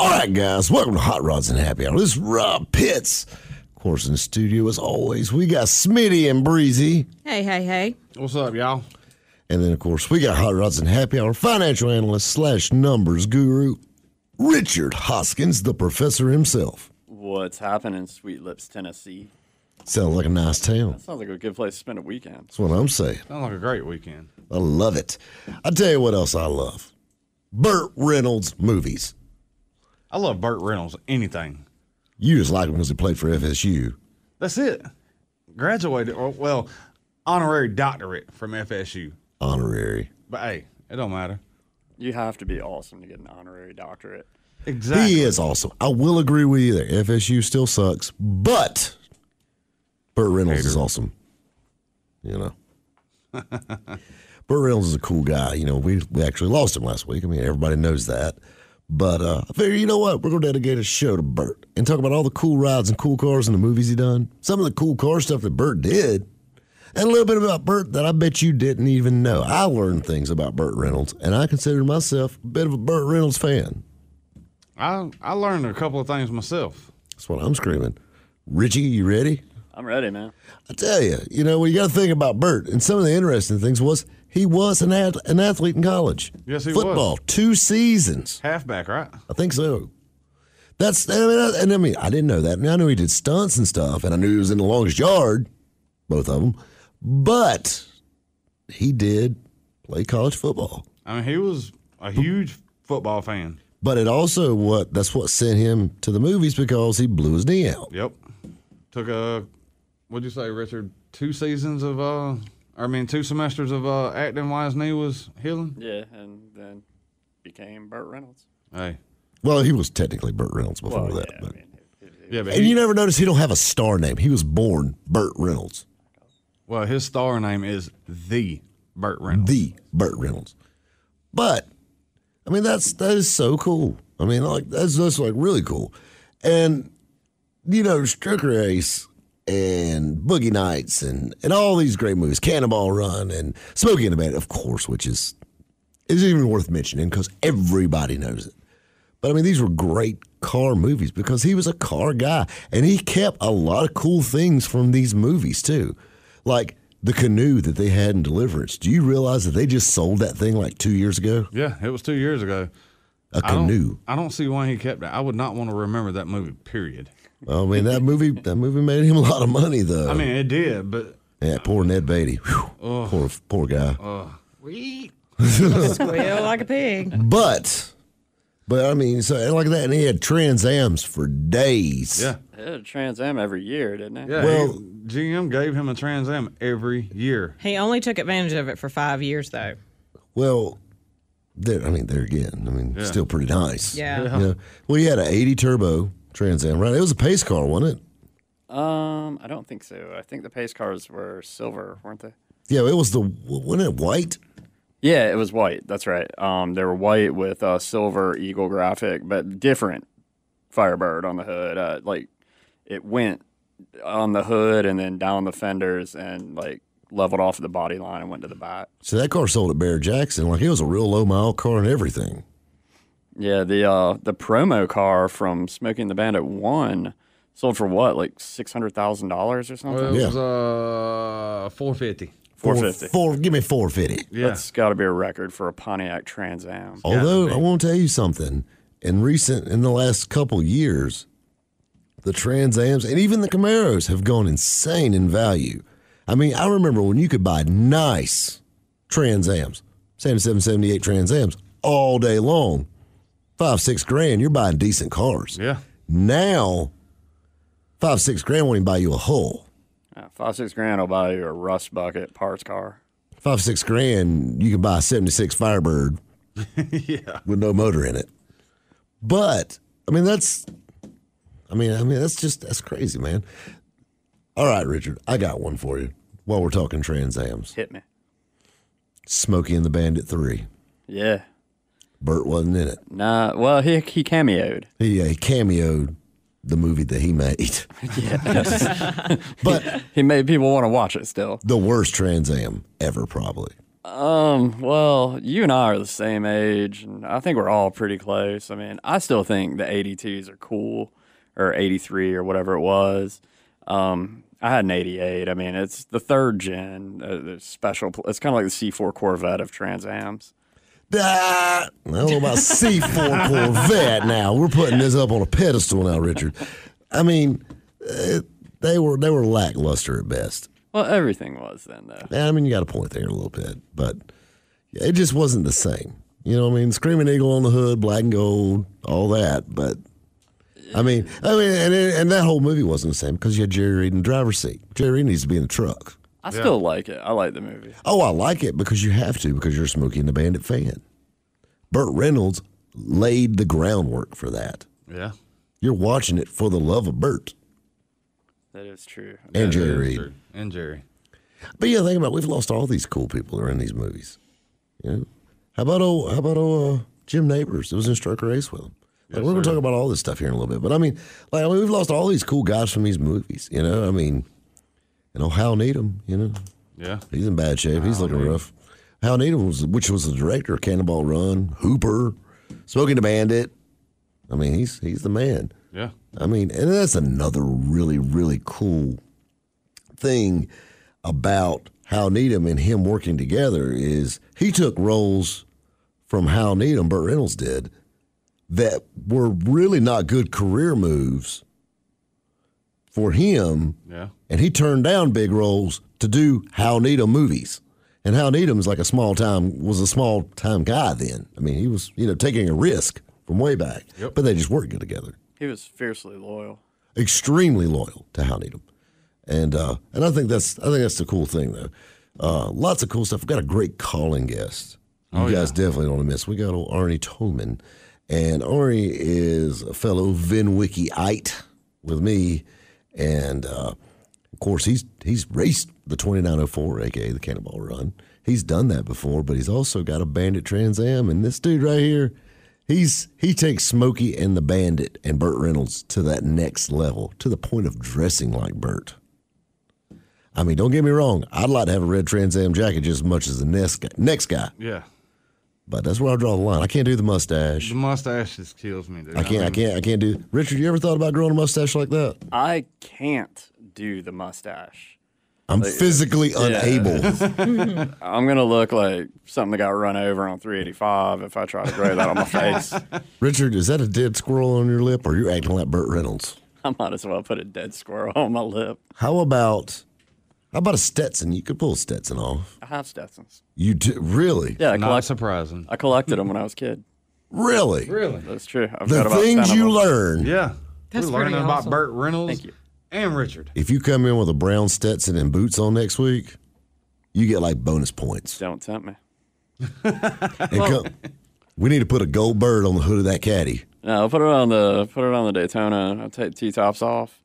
All right, guys, welcome to Hot Rods and Happy Hour. This is Rob Pitts. Of course, in the studio, as always, we got Smitty and Breezy. Hey, hey, hey. What's up, y'all? And then, of course, we got Hot Rods and Happy Hour financial analyst slash numbers guru, Richard Hoskins, the professor himself. What's happening, Sweet Lips, Tennessee? Sounds like a nice town. Sounds like a good place to spend a weekend. That's what I'm saying. Sounds like a great weekend. I love it. I tell you what else I love Burt Reynolds movies. I love Burt Reynolds. Anything. You just like him because he played for FSU. That's it. Graduated, or well, honorary doctorate from FSU. Honorary. But hey, it don't matter. You have to be awesome to get an honorary doctorate. Exactly. He is awesome. I will agree with you there. FSU still sucks, but Burt Reynolds is awesome. You know. Burt Reynolds is a cool guy. You know, we, we actually lost him last week. I mean, everybody knows that. But uh, I figure, you know what? We're going to dedicate a show to Burt and talk about all the cool rides and cool cars and the movies he done. Some of the cool car stuff that Burt did. And a little bit about Burt that I bet you didn't even know. I learned things about Burt Reynolds, and I consider myself a bit of a Burt Reynolds fan. I I learned a couple of things myself. That's what I'm screaming. Richie, you ready? I'm ready, man. I tell you, you know, what you got to think about Burt, and some of the interesting things was he was an, ad, an athlete in college. Yes, he was. Football, two seasons. Halfback, right? I think so. That's, I mean, I, and I mean, I didn't know that. I, mean, I knew he did stunts and stuff, and I knew he was in the longest yard, both of them. But he did play college football. I mean, he was a huge football fan. But it also what that's what sent him to the movies because he blew his knee out. Yep. Took a what'd you say, Richard? Two seasons of uh I mean two semesters of uh acting while his knee was healing. Yeah, and then became Burt Reynolds. Hey. Well, he was technically Burt Reynolds before Well, that. yeah, but. I mean, it- it- Yeah, but And he, you never notice he don't have a star name. He was born Burt Reynolds, well, his star name is the Burt Reynolds. the Burt Reynolds. But I mean, that's that is so cool. I mean, like that's that's like really cool. And you know, Stroker Ace and Boogie Nights and and all these great movies, Cannonball Run and Smokey and the Bandit, of course, which is is even worth mentioning because everybody knows it. But I mean, these were great car movies because he was a car guy and he kept a lot of cool things from these movies too. Like the canoe that they had in Deliverance. Do you realize that they just sold that thing like two years ago? Yeah, it was two years ago. A I don't, canoe. I don't see why he kept it. I would not want to remember that movie. Period. I mean, that movie that movie made him a lot of money though. I mean, it did, but yeah, poor Ned Beatty. Whew. Poor poor guy. We Squeal like a pig. but but I mean, so like that, and he had Trans Ams for days. yeah, It had a Trans Am every year, didn't he? yeah. Well- he- GM gave him a Trans Am every year. He only took advantage of it for five years, though. Well, there. I mean, there again. I mean, still pretty nice. Yeah. You know, well, he had an 80 turbo Trans Am, right? It was a pace car, wasn't it? Um, I don't think so. I think the pace cars were silver, weren't they? Yeah, it was the wasn't it white? Yeah, it was white. That's right. Um, they were white with a silver eagle graphic, but different Firebird on the hood. Uh, like it went on the hood and then down the fenders and like leveled off the body line and went to the back. So that car sold at Barrett-Jackson. Like it was a real low mile car and everything. Yeah, the uh, the promo car from Smokey and the Bandit one sold for what, like six hundred thousand dollars or something? Well, it Yeah. was uh four fifty. Four Four- fifty. Four, give me four fifty. Yeah, That's got to be a record for a Pontiac Trans Am. Although. I want to tell you something. In recent, in the last couple years, the Trans Ams and even the Camaros have gone insane in value. I mean, I remember when you could buy nice Trans Ams, 77, 78 Trans Ams all day long, five, six grand, you're buying decent cars. yeah. Now, five, six grand won't even buy you a hull. Yeah, five six grand will buy you a rust bucket parts car. Five, six grand, you can buy a 76 Firebird yeah. with no motor in it. But I mean, that's. I mean, I mean, that's just that's crazy, man. All right, Richard, I got one for you. While we're talking Trans Ams, Hit me. Smokey and the Bandit three. Yeah. Burt wasn't in it. Nah. Well, he he cameoed. He, uh, he cameoed the movie that he made, yeah, but He made people want to watch it still. the worst Trans Am ever, probably. Um. Well, you and I are the same age, and I think we're all pretty close. I mean, I still think the 82s are cool, or 83 or whatever it was. Um. I had an 88. I mean, it's the third gen. Uh, the special. It's kind of like the C4 Corvette of Trans Ams. I don't know about C4 Corvette now. We're putting this up on a pedestal now, Richard. I mean, uh, they were they were lackluster at best. Well, everything was then, though. Yeah, I mean, you got a point there a little bit, but it just wasn't the same. You know, what I mean, Screaming Eagle on the hood, black and gold, all that. But I mean, I mean, and and that whole movie wasn't the same because you had Jerry Reed in the driver's seat. Jerry Reed needs to be in the truck. I still like it. I like the movie. Oh, I like it because you have to because you're a Smokey and the Bandit fan. Burt Reynolds laid the groundwork for that. Yeah. You're watching it for the love of Burt That is true. and That Jerry Reed. true. And Jerry. But yeah, think about it, we've lost all these cool people that are in these movies. You know, how about oh, how about oh, uh, Jim Nabors? It was in Stroker Ace with him. Like, we're going to talk about all this stuff here in a little bit. But I mean, like I mean, we've lost all these cool guys from these movies. You know, I mean, you know Hal Needham. You know, Yeah. he's in bad shape. He's looking rough. Hal Needham was, which was the director of Cannonball Run, Hooper, Smokey and the Bandit. I mean, he's he's the man. Yeah. I mean, and that's another really, really cool thing about Hal Needham and him working together is he took roles from Hal Needham, Burt Reynolds did, that were really not good career moves for him, Yeah. And he turned down big roles to do Hal Needham movies. And Hal Needham's like a small time was a small time guy then. I mean, he was you know taking a risk from way back, Yep. but they just worked good together He was fiercely loyal. extremely loyal to Hal Needham, and uh, and I think that's I think that's the cool thing though. Uh, lots of cool stuff. We've got a great calling guest. You Oh, guys yeah. definitely don't want to miss. We got old Arnie Toman, and Arnie is a fellow Vinwikiite with me, and uh, of course he's he's raced the 2904, aka the Cannonball Run. He's done that before, but he's also got a Bandit Trans Am, and this dude right here. He's he takes Smokey and the Bandit and Burt Reynolds to that next level, to the point of dressing like Burt. I mean, don't get me wrong. I'd like to have a red Trans Am jacket just as much as the next guy, next guy, Yeah. but that's where I draw the line. I can't do the mustache. The mustache just kills me, dude. I can't. I mean, can't. I can't do. Richard, you ever thought about growing a mustache like that? I can't do the mustache. I'm physically unable. I'm gonna look like something that got run over on 385 if I try to grow that on my face. Richard, is that a dead squirrel on your lip, or are you're acting like Burt Reynolds? I might as well put a dead squirrel on my lip. How about how about a Stetson? You could pull a Stetson off. I have Stetsons. You do really, Yeah, I, Not collect, surprising. I collected them when I was a kid. really. Really? That's true. I've The got about things you learn. Yeah. That's We're pretty learning about. Burt Reynolds Thank you. And Richard. If you come in with a brown Stetson and boots on next week, you get like bonus points. Don't tempt me. And come, we need to put a gold bird on the hood of that caddy. No, I'll put it on the put it on the Daytona. I'll take T tops off.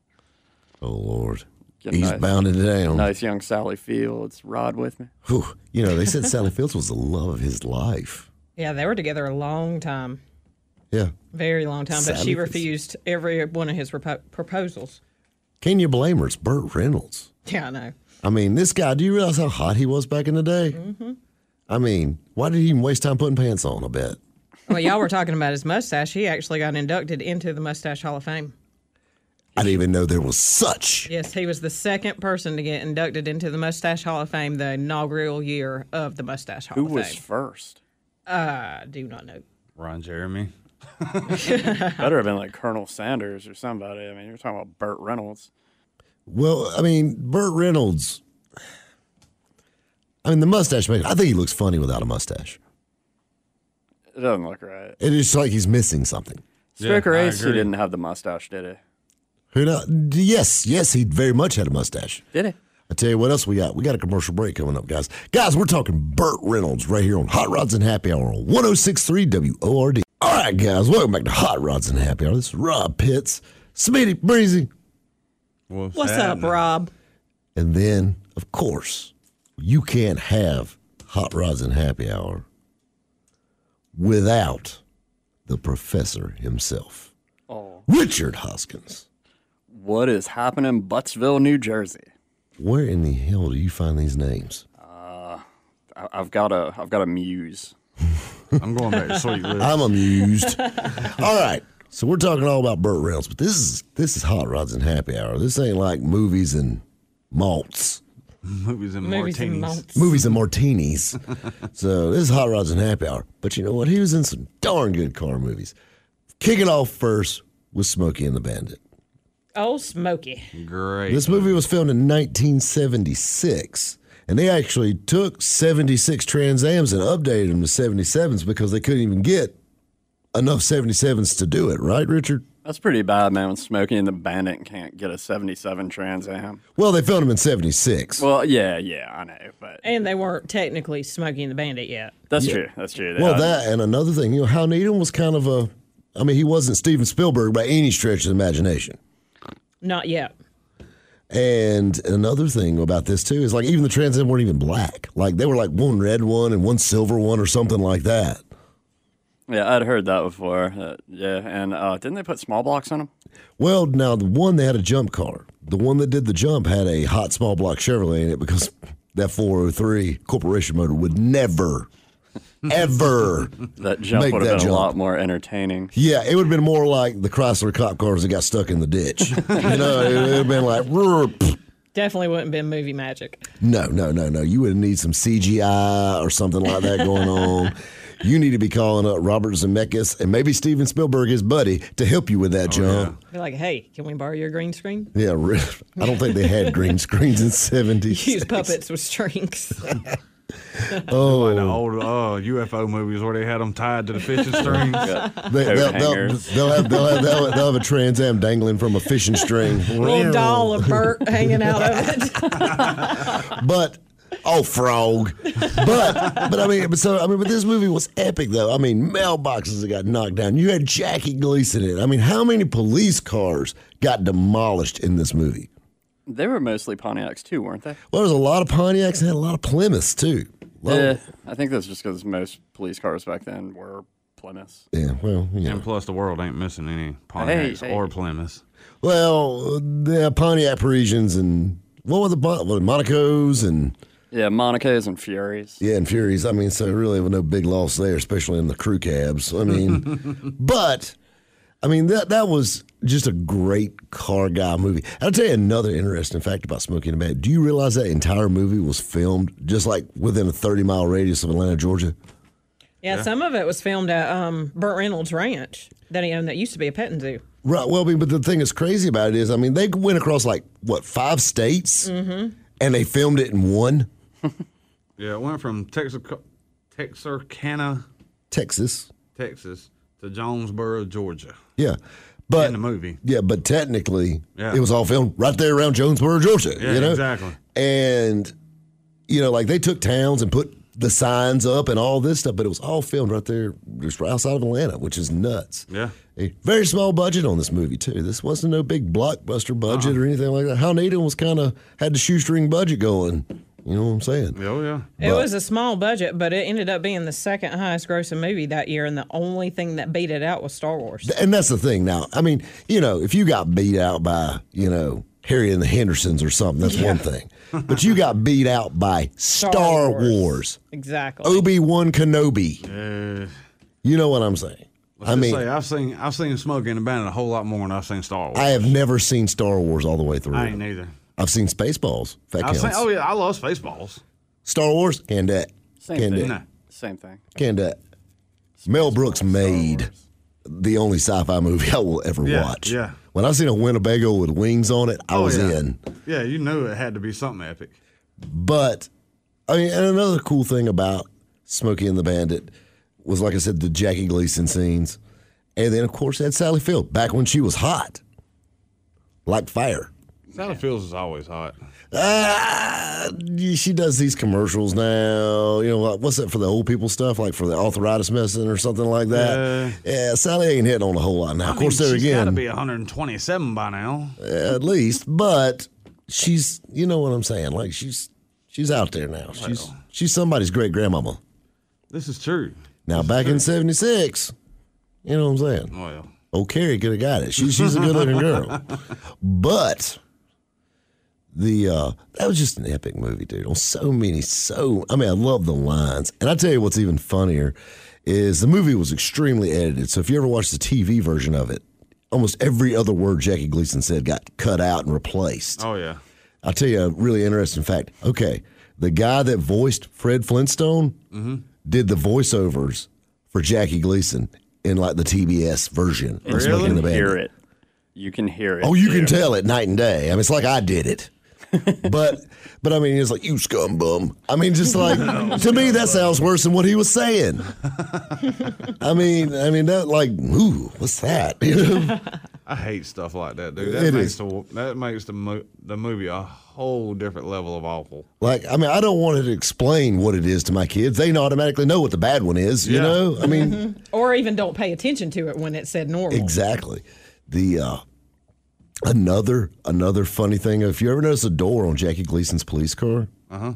Oh Lord, Get he's nice. bounding down. Nice young Sally Fields rod with me. Whew. You know, they said Sally Fields was the love of his life. Yeah, they were together a long time, Yeah. very long time, but she refused every one of his repo- proposals. Can you blame her? It's Burt Reynolds. Yeah, I know. I mean, this guy, do you realize how hot he was back in the day? Mm-hmm. I mean, why did he even waste time putting pants on? I bet. Well, y'all were talking about his mustache. He actually got inducted into the Mustache Hall of Fame. I didn't even know there was such. Yes, he was the second person to get inducted into the Mustache Hall of Fame the inaugural year of the Mustache Hall Who of was Fame. first? I do not know. Ron Jeremy. Better have been like Colonel Sanders or somebody. I mean, you're talking about Burt Reynolds. Well, I mean, Burt Reynolds. I mean, the mustache makes. I think he looks funny without a mustache. It doesn't look right. It is like he's missing something. Stroker I Ace, he didn't have the mustache, did he? Who know? Yes, yes, he very much had a mustache. Did he? I tell you what else we got. We got a commercial break coming up, guys. Guys, we're talking Burt Reynolds right here on Hot Rods and Happy Hour on 1063 WORD. All right, guys, welcome back to Hot Rods and Happy Hour. This is Rob Pitts, Smitty Breezy, What's, What's up. Rob? and then, of course, you can't have Hot Rods and Happy Hour without the professor himself, Oh. Richard Hoskins. What is happening, Buttzville, New Jersey? Where in the hell do you find these names? Uh, I- I've got a I've got a muse. I'm going back to Sweet Lips. I'm amused. all right. So we're talking all about Burt Reynolds, but this is this is Hot Rods and Happy Hour. This ain't like movies and malts. Movies and Movies and martinis. malts. Movies and martinis. so this is Hot Rods and Happy Hour. But you know what? He was in some darn good car movies. Kick it off first with Smokey and the Bandit. Oh, Smokey. Great. This movie was filmed in 1976. And they actually took 76 Trans Ams and updated them to 77s because they couldn't even get enough 77s to do it, right, Richard? That's pretty bad, man. When Smokey and the Bandit can't get a '77 Trans Am. Well, they filmed them in 76. Well, yeah, yeah, I know, but And they weren't technically Smokey and the Bandit yet. that's true. That's true. Well, Uh, that and another thing, you know, Hal Needham was kind of a, I mean, he wasn't Steven Spielberg by any stretch of the imagination. Not yet. And another thing about this too is like even the Trans Am weren't even black. Like they were like one red one and one silver one or something like that. yeah, I'd heard that before. Uh, yeah, and uh, didn't they put small blocks on them? Well, now the one they had a jump car. The one that did the jump had a hot small block Chevrolet in it because that 403 corporation motor would never, ever. That jump Make would that have been jump. a lot more entertaining. Yeah, it would have been more like the Chrysler cop cars that got stuck in the ditch. you know, it would have been like, pfft." Definitely wouldn't have been movie magic. no, no, no, no. You would need some CGI or something like that going on. You need to be calling up Robert Zemeckis and maybe Steven Spielberg, his buddy, to help you with that oh, jump. Be like, hey, can we borrow your green screen? Yeah, I don't think they had green screens in '70s. Use puppets with strings. Oh, Like the old uh, UFO movies where they had them tied to the fishing strings. they, they'll, they'll, they'll have, they'll, have, they'll, theyll have a Trans Am dangling from a fishing string. Little doll of Burt hanging out of it. But oh, frog. But but I mean, but so I mean, but this movie was epic though. I mean, mailboxes that got knocked down. You had Jackie Gleason in it. I mean, how many police cars got demolished in this movie? They were mostly Pontiacs too, weren't they? Well, there was a lot of Pontiacs and had a lot of Plymouths too. Well, Yeah, I think that's just because most police cars back then were Plymouths. yeah. Well, you know. And plus, the world ain't missing any Pontiacs hey. or Plymouths. Well, the Pontiac Parisiennes and what were the Bon- what, Monacos and Yeah, Monaco's and Furies. yeah, and Furies. I mean, so really, with no big loss there, especially in the crew cabs. I mean, but I mean that that was just a great car guy movie. I'll tell you another interesting fact about Smokey and the Bandit. Do you realize that entire movie was filmed just like within a thirty mile radius of Atlanta, Georgia? Yeah, some of it was filmed at um, Burt Reynolds Ranch that he owned that used to be a petting zoo. Right. Well, I mean, but the thing that's crazy about it is, I mean, they went across like what five states, and they filmed it in one, Yeah, it went from Texas, Texarkana, Texas. Texas to Jonesboro, Georgia. Yeah. But in the movie. Yeah, but technically, Yeah. it was all filmed right there around Jonesboro, Georgia. Yeah, you know? exactly. And you know, like they took towns and put the signs up and all this stuff, but it was all filmed right there, just right outside of Atlanta, which is nuts. Yeah. A very small budget on this movie too. This wasn't no big blockbuster budget Uh-uh. or anything like that. Hal Needham was kind of had the shoestring budget going. You know what I'm saying? Oh yeah. It was a small budget, but it ended up being the second highest grossing movie that year, and the only thing that beat it out was Star Wars. And that's the thing now. I mean, you know, if you got beat out by, you know, Harry and the Hendersons or something, that's one thing. But you got beat out by Star, Wars. Wars. Exactly. Obi Wan Kenobi. Uh, You know what I'm saying? let's I mean, say, I've seen I've seen Smokey and the Bandit a whole lot more than I've seen Star Wars. I have never seen Star Wars all the way through. I ain't neither. I've seen Spaceballs. If that I've counts. seen, oh yeah, I love Spaceballs. Star Wars, can that. Same Can thing. do. No. Same thing. Can that. Mel Brooks made the only sci-fi movie I will ever Yeah, watch. yeah. When I seen a Winnebago with wings on it, I Oh, was yeah. in. Yeah, you knew it had to be something epic. But I mean, and another cool thing about Smokey and the Bandit was, like I said, the Jackie Gleason scenes, and then of course they had Sally Field back when she was hot, like fire. Sally Fields is always hot. Ah, she does these commercials now. You know what- what's that for the old people stuff, like for the arthritis medicine or something like that. Yeah, Sally ain't hitting on a whole lot now. Of course, I mean, there she's got to be 127 by now. at least, but she's, you know what I'm saying? Like she's she's out there now. She's she's somebody's great grandmama. This is true. Now back in '76, you know what I'm saying? Well, Oh, Carrie could have got it. She, she's a good looking girl. But the uh that was just an epic movie, dude. On so many, so I mean, I love the lines. And I tell you what's even funnier is the movie was extremely edited. So if you ever watch the TV version of it, almost every other word Jackie Gleason said got cut out and replaced. oh yeah. I'll tell you a really interesting fact. Okay, the guy that voiced Fred Flintstone Mm-hmm. did the voiceovers for Jackie Gleason in like the TBS version of Really? Smokey You the can hear it. You can hear it. Oh, you can tell it night and day. I mean, it's like I did it. But but I mean, it's like you scum bum. I mean, just like to me, that sounds worse than what he was saying. I mean, I mean that like, ooh, what's that? You know? I hate stuff like that, dude. That It makes is. the that makes the mo- the movie a whole different level of awful. Like, I mean, I don't want to explain what it is to my kids. They automatically know what the bad one is. You Yeah. know, I mean, Or even don't pay attention to it when it said normal. exactly. The uh another another funny thing. If you ever notice a door on Jackie Gleason's police car, uh huh.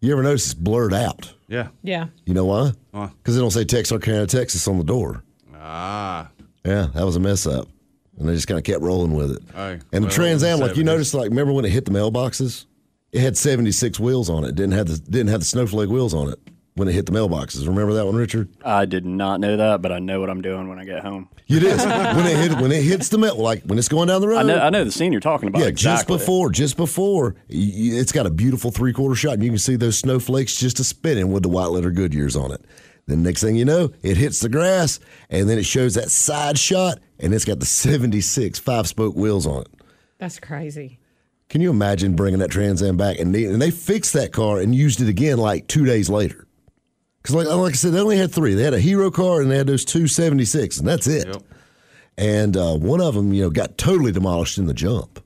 You ever notice it's blurred out? Yeah. Yeah. You know why? Why? Because they don't say Texarkana, Texas on the door. Ah. Yeah, that was a mess up. And they just kind of kept rolling with it. Hey, and the Trans Am, like you 70s. noticed, like remember when it hit the mailboxes? It had seventy six wheels on it. Didn't have the didn't have the snowflake wheels on it when it hit the mailboxes. Remember that one, Richard? I did not know that, but I know what I'm doing when I get home. It is when it hit when it hits the mail, like when it's going down the road. I know, I know the scene you're talking about. yeah, just before, just before, y- y- it's got a beautiful three quarter shot, and you can see those snowflakes just a spinning with the white letter Goodyears on it. Then next thing you know, it hits the grass, and then it shows that side shot, and it's got the seventy six five spoke wheels on it. That's crazy. Can you imagine bringing that Trans Am back and they, and they fixed that car and used it again like two days later? Because like like I said, they only had three. They had a Hero car and they had those two 76, and that's it. Yep. And uh, one of them, you know, got totally demolished in the jump,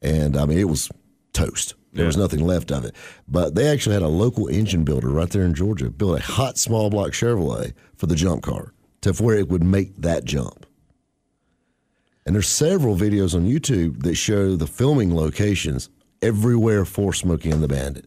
and I mean it was toast. There was nothing left of it. But they actually had a local engine builder right there in Georgia build a hot small block Chevrolet for the jump car to where it would make that jump. And there's several videos on YouTube that show the filming locations everywhere for Smokey and the Bandit.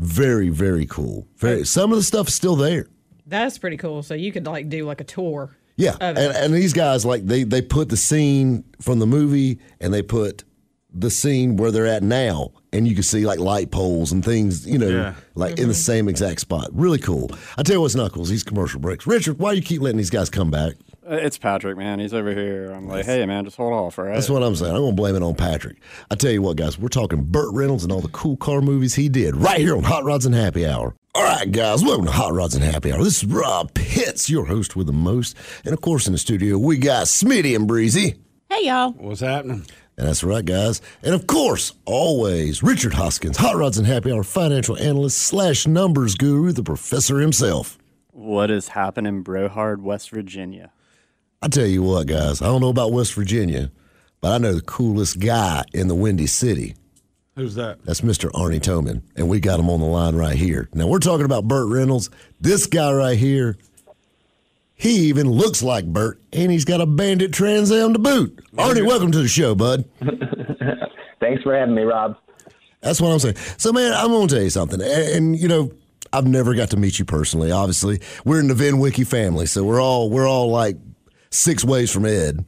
Very, very cool. Very. Some of the stuff is still there. That's pretty cool. So you could like do like a tour. Yeah, of and, it. and these guys like they they put the scene from the movie and they put the scene where they're at now, and you can see like light poles and things, you know, Yeah. like in the mm-hmm. same exact spot. Really cool. I tell you what's Knuckles, these commercial breaks. Richard, why you keep letting these guys come back? Uh, It's Patrick, man. He's over here. I'm like, hey, man, just hold off, all right? That's what I'm saying. I'm gonna blame it on Patrick. I tell you what, guys, we're talking Burt Reynolds and all the cool car movies he did right here on Hot Rods and Happy Hour. All right, guys, welcome to Hot Rods and Happy Hour. This is Rob Pitts, your host with the most, and of course in the studio we got Smitty and Breezy. Hey y'all. What's happening? And that's right, guys. And of course, always Richard Hoskins, Hot Rods and Happy Hour financial analyst slash numbers guru, the professor himself. What is happening, Brohard, West Virginia? I tell you what, guys, I don't know about West Virginia, but I know the coolest guy in the Windy City. Who's that? That's Mr. Arnie Toman, and we got him on the line right here. Now we're talking about Burt Reynolds. This guy right here, he even looks like Burt, and he's got a Bandit Trans Am to boot. Arnie, welcome to the show, bud. Thanks for having me, Rob. That's what I'm saying. So, man, I'm going to tell you something. And, and, you know, I've never got to meet you personally. Obviously, we're in the VINwiki family, so we're all we're all like six ways from Ed.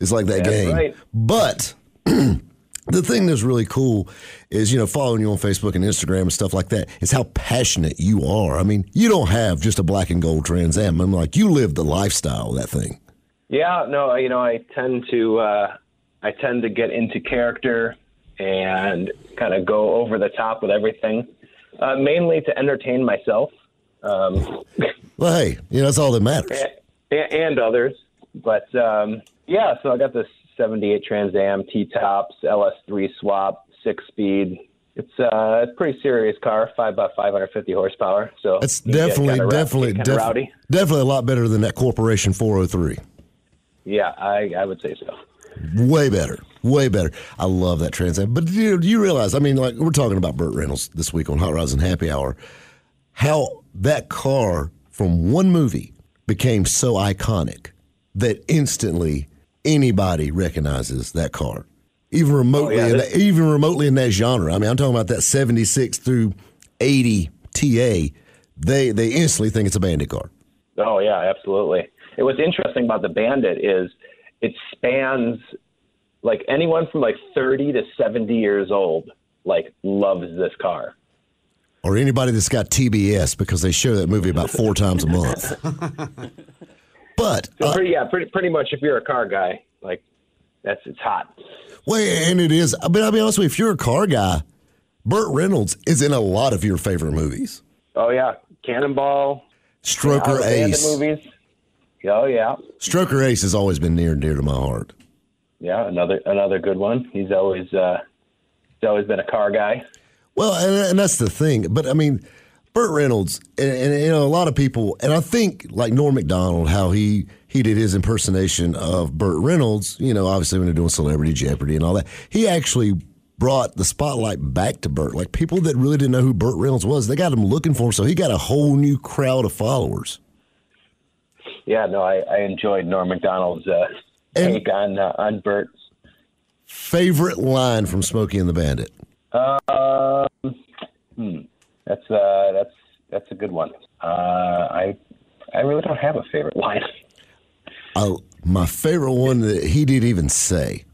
It's like that That's game. right. But the thing that's really cool is, you know, following you on Facebook and Instagram and stuff like that is how passionate you are. I mean, you don't have just a black and gold Trans Am. I'm like, you live the lifestyle of that thing. Yeah, no, you know, I tend to uh, I tend to get into character and kind of go over the top with everything, uh, mainly to entertain myself um, Well, hey, you know, that's all that matters. and, and others. But um, yeah, so I got this '78 Trans Am T-tops LS3 swap, six speed. It's uh, it's a pretty serious car, five by 550 horsepower. So you definitely, kinda definitely, kinda def- rowdy. definitely a lot better than that Corporation 403. Yeah, I, I would say so. Way better. Way better. I love that Trans Am. But do you, do you realize? I mean, like we're talking about Burt Reynolds this week on Hot Rods and Happy Hour. How that car from one movie became so iconic that instantly anybody recognizes that car, even remotely, oh, yeah, in this- that, even remotely in that genre. I mean, I'm talking about that '76 through '80 TA. They they instantly think it's a Bandit car. Oh yeah, absolutely. And what's interesting about the Bandit is it spans like anyone from like 30 to 70 years old like loves this car. Or anybody that's got TBS because they show that movie about four times a month. But So uh, pretty, yeah, pretty pretty much if you're a car guy, like that's it's hot. well, and it is. But I'll be honest with you, if you're a car guy, Burt Reynolds is in a lot of your favorite movies. Oh yeah, Cannonball, Stroker Bandit Ace. movies. Oh yeah, Stroker Ace has always been near and dear to my heart. yeah, another another good one. He's always uh, he's always been a car guy. Well, and, and that's the thing. But I mean, Burt Reynolds, and, and you know, a lot of people, and I think like Norm Macdonald, how he he did his impersonation of Burt Reynolds. You know, obviously when they're doing Celebrity Jeopardy and all that, he actually brought the spotlight back to Burt. Like people that really didn't know who Burt Reynolds was, they got him looking for him. So he got a whole new crowd of followers. Yeah, no, I, I enjoyed Norm Macdonald's uh, take on uh, on Burt. Favorite line from Smokey and the Bandit. Um, hmm, that's uh, that's that's a good one. Uh, I I really don't have a favorite line. I, my favorite one that he didn't even say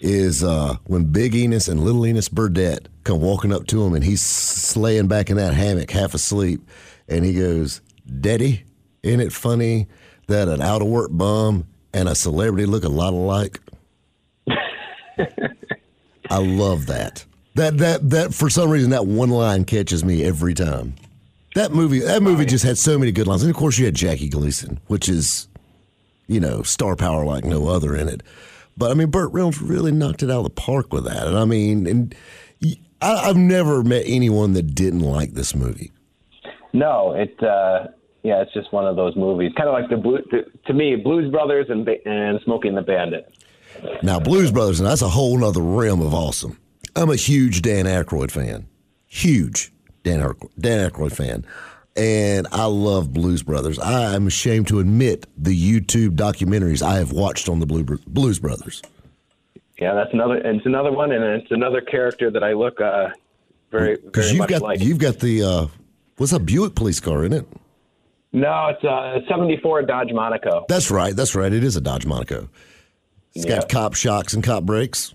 is uh, when Big Enos and Little Enos Burdette come walking up to him and he's slaying back in that hammock, half asleep, and he goes, "Daddy, isn't it funny that an out of work bum and a celebrity look a lot alike?" I love that. That that that for some reason that one line catches me every time. That movie that movie just had so many good lines, and of course you had Jackie Gleason, which is you know, star power like no other in it. But I mean, Burt Reynolds really knocked it out of the park with that. And I mean, and I, have never met anyone that didn't like this movie. No, it uh, yeah, it's just one of those movies, kind of like the blue. The, to me, Blues Brothers and and Smokey and the Bandit. Now, Blues Brothers, and that's a whole other realm of awesome. I'm a huge Dan Aykroyd fan, huge Dan Aykroyd, Dan Aykroyd fan, and I love Blues Brothers. I am ashamed to admit the YouTube documentaries I have watched on the Blues Brothers. Yeah, that's another. And it's another one, and it's another character that I look uh, very Because very you've much got like. you've got the uh, what's a Buick police car in it? No, it's a '74 Dodge Monaco. That's right. That's right. It is a Dodge Monaco. It's Yeah. got cop shocks and cop brakes.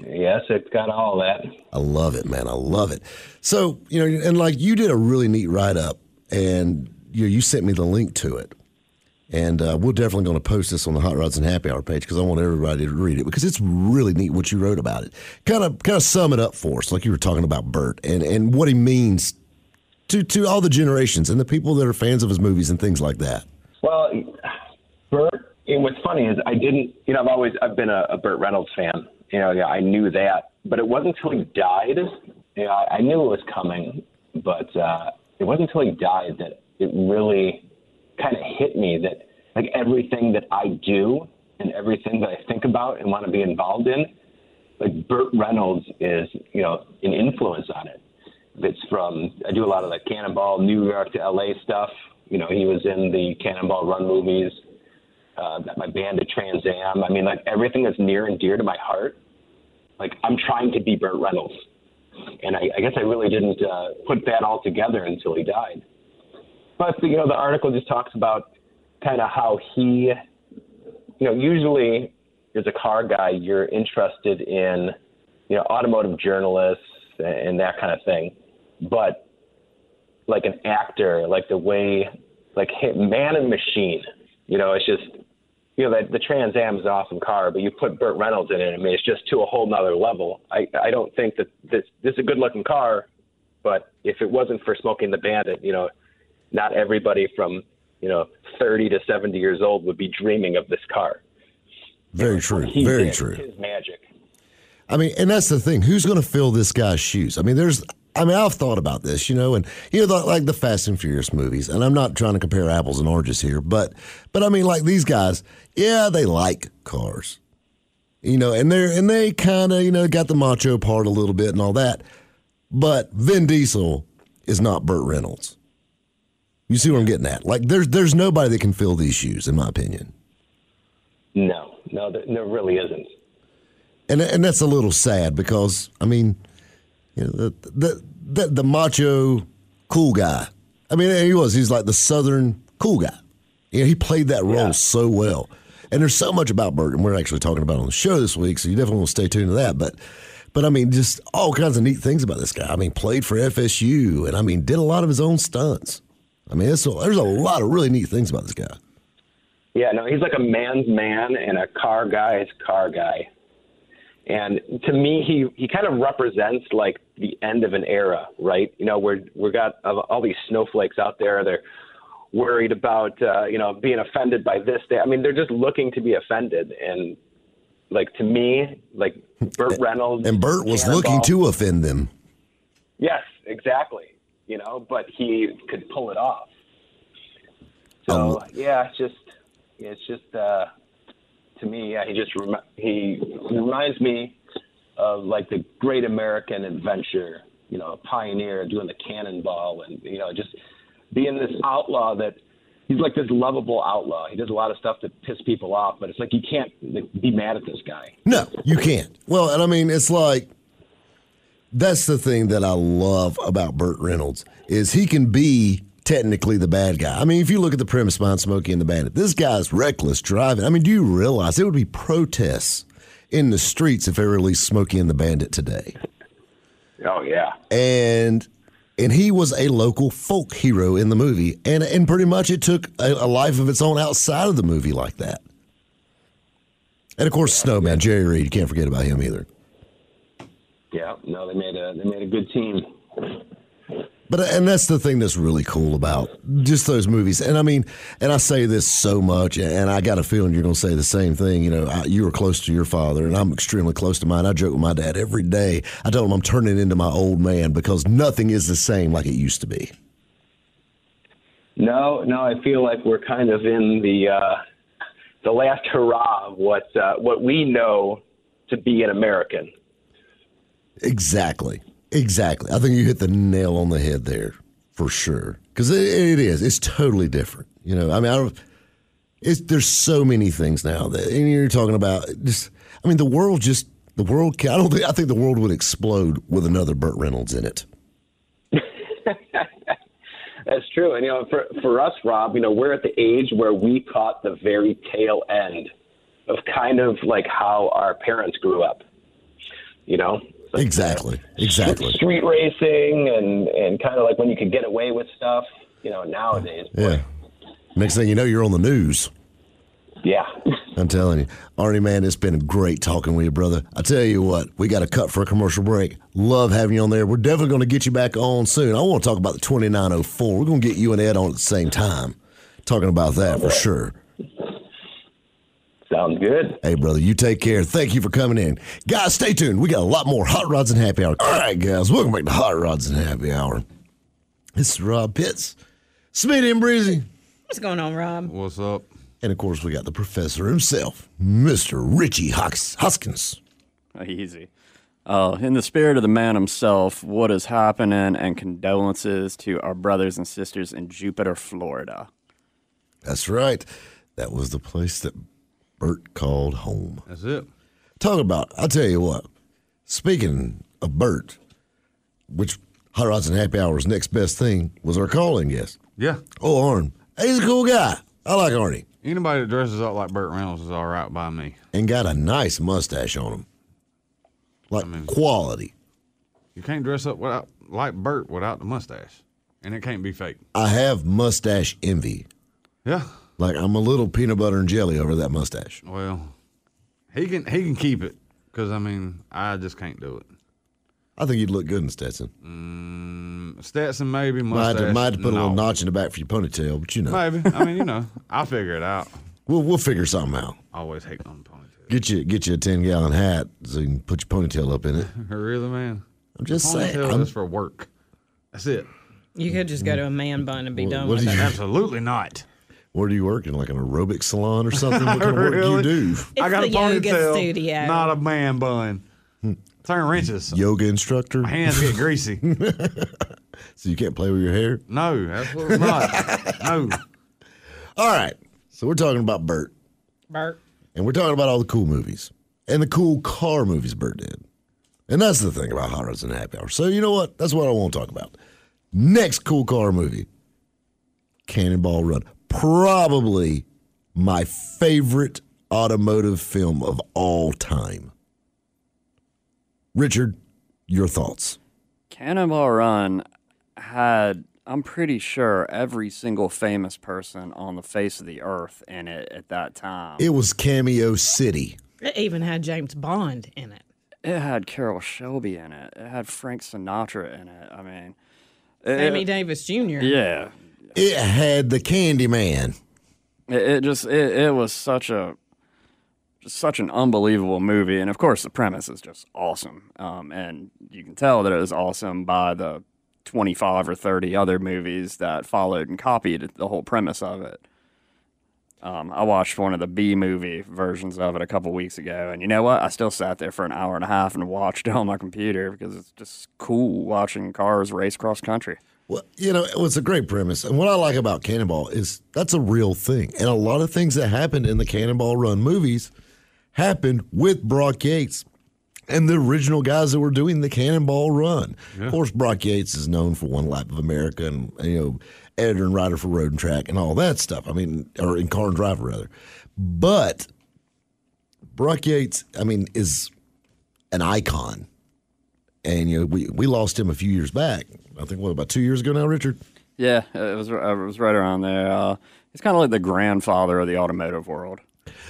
Yes, it's got all that. I love it, man. I love it. So, you know, and like you did a really neat write up and you know, you sent me the link to it. And uh, we're definitely going to post this on the Hot Rods and Happy Hour page because I want everybody to read it because it's really neat what you wrote about it. Kind of, kind of sum it up for us, like you were talking about Burt and, and what he means to to all the generations and the people that are fans of his movies and things like that. Well, Burt, And what's funny is I didn't. You know, I've always I've been a, a Burt Reynolds fan. You know, yeah, I knew that, but it wasn't until he died. You know, I, I knew it was coming, but uh, it wasn't until he died that it really kind of hit me that like everything that I do and everything that I think about and want to be involved in, like Burt Reynolds is, you know, an influence on it. It's from I do a lot of the Cannonball, New York to LA stuff. You know, he was in the Cannonball Run movies. Uh, my Bandit Trans Am. I mean, like everything that's near and dear to my heart. Like I'm trying to be Burt Reynolds, and I, I guess I really didn't uh, put that all together until he died. But you know, the article just talks about kind of how he, you know, usually as a car guy, you're interested in, you know, automotive journalists and and that kind of thing. But like an actor, like the way, like man and machine, you know, it's just, you know, that the Trans Am is an awesome car, but you put Burt Reynolds in it, I mean, it's just to a whole nother level. I, I don't think that this, this is a good looking car, but if it wasn't for Smokey and the Bandit, you know, not everybody from, you know, 30 to 70 years old would be dreaming of this car. Very true. Very did. true. His magic. I mean, and that's the thing. Who's going to fill this guy's shoes? I mean, there's. I mean, I've thought about this, you know, and you know, the, like the Fast and Furious movies. And I'm not trying to compare apples and oranges here, but but I mean, like these guys, yeah, they like cars, You know, and they're and they kind of you know got the macho part a little bit and all that, but Vin Diesel is not Burt Reynolds. You see what I'm getting at? Like there's there's nobody that can fill these shoes, in my opinion. No, no, there, there really isn't. and and that's a little sad because I mean, you know, the the the, the macho cool guy. I mean, he was. He's like the southern cool guy. You know, he played that role Yeah. so well. And there's so much about Burton we're actually talking about on the show this week, so you definitely want to stay tuned to that. But, but I mean, just all kinds of neat things about this guy. I mean, played for FSU, and I mean, did a lot of his own stunts. I mean, it's a, there's a lot of really neat things about this guy. Yeah, no, he's like a man's man and a car guy's car guy. And to me, he he kind of represents like the end of an era, right? You know, we're we've got all these snowflakes out there. They're worried about uh, you know being offended by this. Day. I mean, they're just looking to be offended. And like to me, like Burt Reynolds And Burt was Cannonball- looking to offend them. Yes, exactly. You know, but he could pull it off. So Um, yeah, it's just it's just uh, to me, yeah, he just he reminds me of like the great American adventure. You know, a pioneer doing the cannonball, and you know, just being this outlaw that he's like this lovable outlaw. He does a lot of stuff that piss people off, but it's like you can't like, be mad at this guy. No, you can't. Well, and I mean, it's like that's the thing that I love about Burt Reynolds is he can be technically the bad guy. I mean, if you look at the premise behind Smokey and the Bandit, this guy's reckless driving. I mean, do you realize it would be protests in the streets if they released Smokey and the Bandit today? Oh yeah. and and he was a local folk hero in the movie, and and pretty much it took a, a life of its own outside of the movie like that. And of course, Snowman Jerry Reed, can't forget about him either. Yeah, no, they made a they made a good team. But and that's the thing that's really cool about just those movies. And I mean, and I say this so much, and I got a feeling you're going to say the same thing. You know, I, you were close to your father, and I'm extremely close to mine. I joke with my dad every day. I tell him I'm turning into my old man because nothing is the same like it used to be. No, no, I feel like we're kind of in the uh, the last hurrah of what uh, what we know to be an American. Exactly. Exactly. I think you hit the nail on the head there for sure. Because it, it is. It's totally different. You know, I mean, I don't, it's, there's so many things now that, and you're talking about just, I mean, the world just, the world, I don't think, I think the world would explode with another Burt Reynolds in it. That's true, and you know, for for us, Rob, you know, we're at the age where we caught the very tail end of kind of like how our parents grew up. You know, like, Exactly. Exactly. street racing and and kind of like when you could get away with stuff. You know, nowadays, Yeah. Next thing you know, you're on the news. yeah. I'm telling you, Arnie, man, it's been great talking with you, brother. I tell you what, we got to cut for a commercial break. Love having you on there. We're definitely going to get you back on soon. I want to talk about the 2904. We're going to get you and Ed on at the same time, talking about that for sure. Sounds good. Hey, brother, you take care. Thank you for coming in. Guys, stay tuned. We got a lot more Hot Rods and Happy Hour. All right, guys, welcome back to Hot Rods and Happy Hour. This is Rob Pitts, Smitty and Breezy. What's going on, Rob? What's up? And of course, we got the professor himself, Mr. Richie Hux- Huskins. Easy. Uh, in the spirit of the man himself, what is happening, and condolences to our brothers and sisters in Jupiter, Florida. That's right. That was the place that Burt called home. That's it. Talk about, I'll tell you what, speaking of Burt, which Hot Rods and Happy Hour's next best thing was our calling guest. Yeah. Oh, Arn. He's a cool guy. I like Arnie. Anybody that dresses up like Burt Reynolds is all right by me. And got a nice mustache on him. Like quality. You can't dress up without like Burt without the mustache, and it can't be fake. I have mustache envy. Yeah. Like I'm a little peanut butter and jelly over that mustache. Well, he can he can keep it because I mean I just can't do it. I think you'd look good in Stetson. Mm, Stetson maybe Might have, mustache. might have to put a little notch in the back for your ponytail, but you know, Maybe I mean you know I'll figure it out. we'll we'll figure something out. I always hate on the ponytail. Get you get you a ten gallon hat so you can put your ponytail up in it. really, man. I'm just Ponytail saying. I'm- is for work. That's it. You could just go to a man bun and be done what with it. you- Absolutely not. Where do you work? In like an aerobic salon or something? What kind of work do you Really? do? I It's got the a yoga ponytail, studio. not a man bun. Hmm. Turn wrenches. Yoga instructor? My hands get greasy. So you can't play with your hair? No, absolutely not. No. All right. So we're talking about Burt. Burt. And we're talking about all the cool movies and the cool car movies Burt did. And that's the thing about Hot Rods and Happy Hour. So you know what? That's what I want to talk about. Next cool car movie, Cannonball Run. Probably my favorite automotive film of all time. Richard, your thoughts? Cannonball Run had, I'm pretty sure, every single famous person on the face of the earth in it at that time. It was Cameo City. It even had James Bond in it. It had Carroll Shelby in it. It had Frank Sinatra in it. I mean, it- Davis Jr. yeah, It had the Candyman. it, it just it, it was such a such an unbelievable movie, and of course the premise is just awesome. Um, and you can tell that it was awesome by the twenty five or thirty other movies that followed and copied the whole premise of it. Um, I watched one of the B movie versions of it a couple weeks ago, and you know what? I still sat there for an hour and a half and watched it on my computer because it's just cool watching cars race cross country. Well, you know, it was a great premise. And what I like about Cannonball is that's a real thing. And a lot of things that happened in the Cannonball Run movies happened with Brock Yates and the original guys that were doing the Cannonball Run. Of course, Brock Yates is known for One Lap of America and, you know, editor and writer for Road and Track and all that stuff. I mean, or in Car and Driver, rather. But Brock Yates, I mean, is an icon. And, you know, we, we lost him a few years back. I think, what, about two years ago now, Richard? Yeah, it was it was right around there. Uh, he's kind of like the grandfather of the automotive world,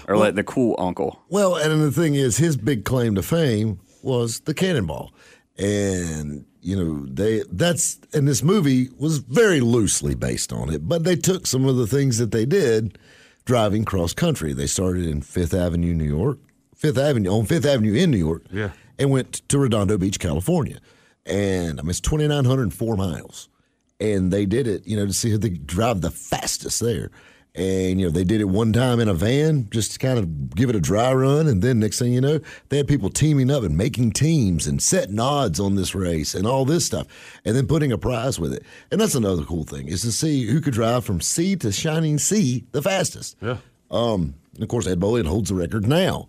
or like the cool uncle. Well, and the thing is, his big claim to fame was the cannonball, and you know they that's and this movie was very loosely based on it, but they took some of the things that they did driving cross country. They started in Fifth Avenue, New York, Fifth Avenue on Fifth Avenue in New York, Yeah. and went to Redondo Beach, California, and I mean it's twenty nine hundred and four miles, and they did it, you know, to see who they drive the fastest there. And you know they did it one time in a van, just to kind of give it a dry run, and then next thing you know, they had people teaming up and making teams and setting odds on this race and all this stuff, and then putting a prize with it. And that's another cool thing is to see who could drive from sea to shining sea the fastest. Yeah. Um, and of course, Ed Bolian holds the record now,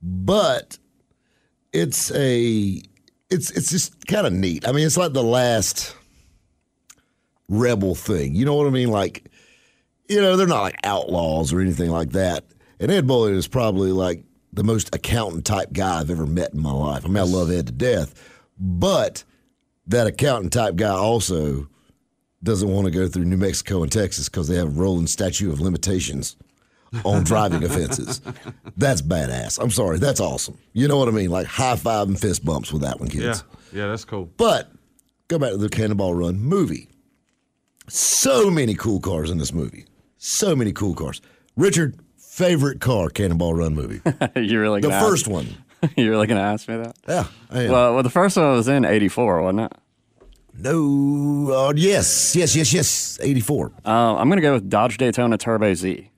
but it's a it's it's just kind of neat. I mean, it's like the last rebel thing. You know what I mean? Like, you know, they're not like outlaws or anything like that. And Ed Bolian is probably like the most accountant type guy I've ever met in my life. I mean, I love Ed to death, but that accountant type guy also doesn't want to go through New Mexico and Texas because they have a rolling statute of limitations on driving offenses. That's badass. I'm sorry. That's awesome. You know what I mean? Like high five and fist bumps with that one, kids. Yeah. Yeah, that's cool. But go back to the Cannonball Run movie. So many cool cars in this movie. So many cool cars. Richard, favorite car, Cannonball Run movie. you really The first ask, one. you really gonna ask me that? Yeah. I am. Well, well, the first one was in '84, wasn't it? no. Uh, yes. Yes, yes, yes. 84. Uh, I'm gonna go with Dodge Daytona Turbo Z.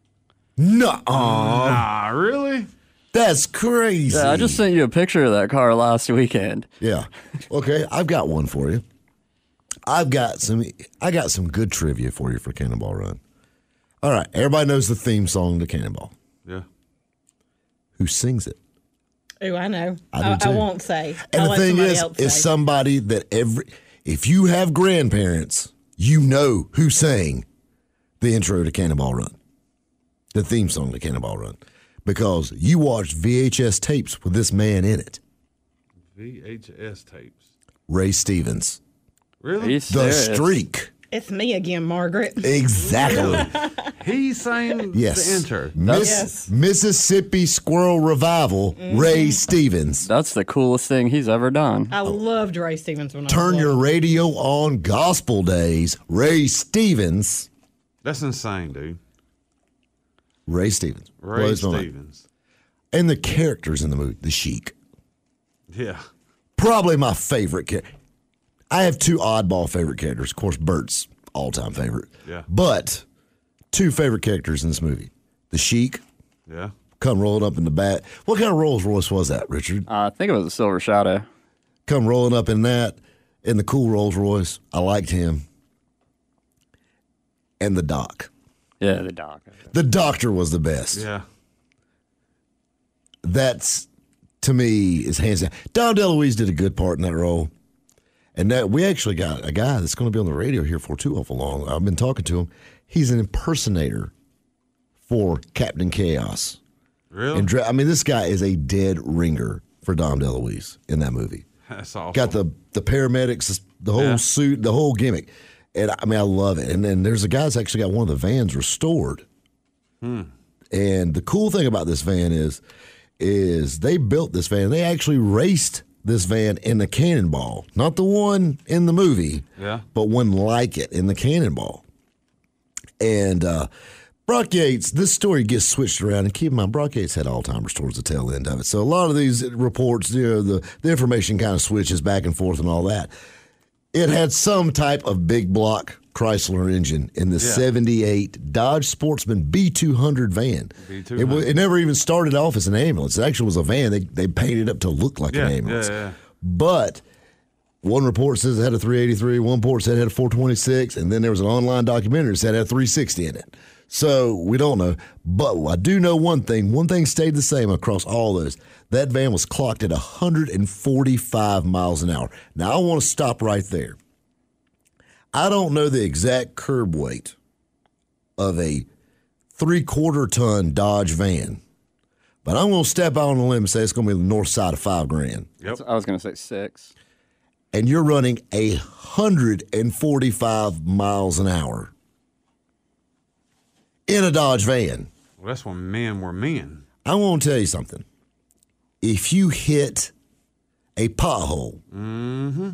No. Ah, really? That's crazy. Yeah, I just sent you a picture of that car last weekend. Yeah. Okay, I've got one for you. I've got some I got some good trivia for you for Cannonball Run. All right, everybody knows the theme song to Cannonball. Yeah. Who sings it? Oh, I know. I do I, too. won't say. And I'll the thing is, is say. somebody that every if you have grandparents, you know who sang the intro to Cannonball Run, the theme song to Cannonball Run, because you watched VHS tapes with this man in it, VHS tapes. Ray Stevens, Really? The serious. Streak. It's me again, Margaret. Exactly. He sang Yes. the intro. Miss- Yes. Mississippi Squirrel Revival, mm-hmm. Ray Stevens. That's the coolest thing he's ever done. I loved Ray Stevens when I Turn your radio on gospel days. Ray Stevens. That's insane, dude. Ray Stevens. Ray Blows. Stevens. And the characters in the movie, the Sheik. Yeah. Probably my favorite character. I have two oddball favorite characters. Of course, Burt's all time favorite. Yeah. But two favorite characters in this movie: the Sheik, Yeah. come rolling up in the back. What kind of Rolls Royce was that, Richard? Uh, I think it was a Silver Shadow. Come rolling up in that in the cool Rolls Royce. I liked him. And the doc. Yeah, the doc. The doctor was the best. Yeah. That's to me is hands down. Dom DeLuise did a good part in that role. And that we actually got a guy that's going to be on the radio here for too awful long. I've been talking to him. He's an impersonator for Captain Chaos. Really? And dra- I mean, this guy is a dead ringer for Dom DeLuise in that movie. That's awesome. Got the the paramedics, the whole Yeah. suit, the whole gimmick, and I mean, I love it. And then there's a guy that's actually got one of the vans restored. Hmm. And the cool thing about this van is, is they built this van. They actually raced this van in the Cannonball, not the one in the movie, Yeah. but one like it in the Cannonball. And uh, Brock Yates, this story gets switched around. And keep in mind, Brock Yates had Alzheimer's towards the tail end of it. So a lot of these reports, you know, the, the information kind of switches back and forth and all that. It had some type of big block Chrysler engine in the Yeah. 78 Dodge Sportsman B200 van. B200. It, wa- it never even started off as an ambulance. It actually was a van. They, they painted it up to look like Yeah, an ambulance. yeah. But one report says it had a 383, one report said it had a 426, and then there was an online documentary that said it had a 360 in it. So we don't know. But I do know one thing. One thing stayed the same across all those. That van was clocked at 145 miles an hour. Now I want to stop right there. I don't know the exact curb weight of a three quarter ton Dodge van, but I'm going to step out on a limb and say it's going to be the north side of five grand Yep. I was going to say six. and you're running a 145 miles an hour in a Dodge van, Well, that's when men were men. I want to tell you something. If you hit a pothole, mm-hmm.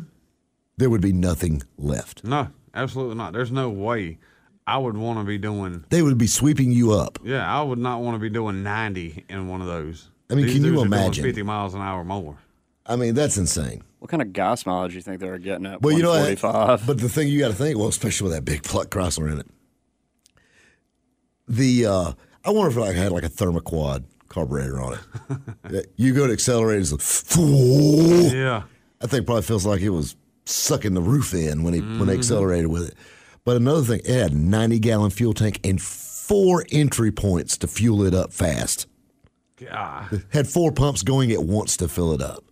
There would be nothing left. No, absolutely not. There's no way I would want to be doing. They would be sweeping you up. Yeah, I would not want to be doing 90 in one of those. I mean, These can you dudes are doing imagine? 50 miles an hour more. I mean, that's insane. What kind of gas mileage do you think they were getting at Well, you know, what? 145? but the thing you got to think, well, especially with that big block Chrysler in it, the uh, I wonder if I had like a thermoquad carburetor on it. you go to accelerate, it's like, Yeah. I think probably feels like it was sucking the roof in when he when they Mm-hmm. accelerated with it. But another thing, it had a 90 gallon fuel tank and four entry points to fuel it up fast. God. Had four pumps going at once to fill it up.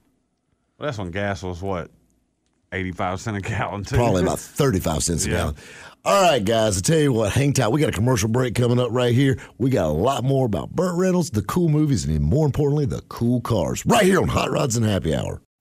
Well, that's when gas was what? 85 cent a gallon, too. Probably about 35 cents a Yeah. gallon. All right, guys, I tell you what, hang tight. We got a commercial break coming up right here. We got a lot more about Burt Reynolds, the cool movies, and more importantly, the cool cars. Right here on Hot Rods and Happy Hour.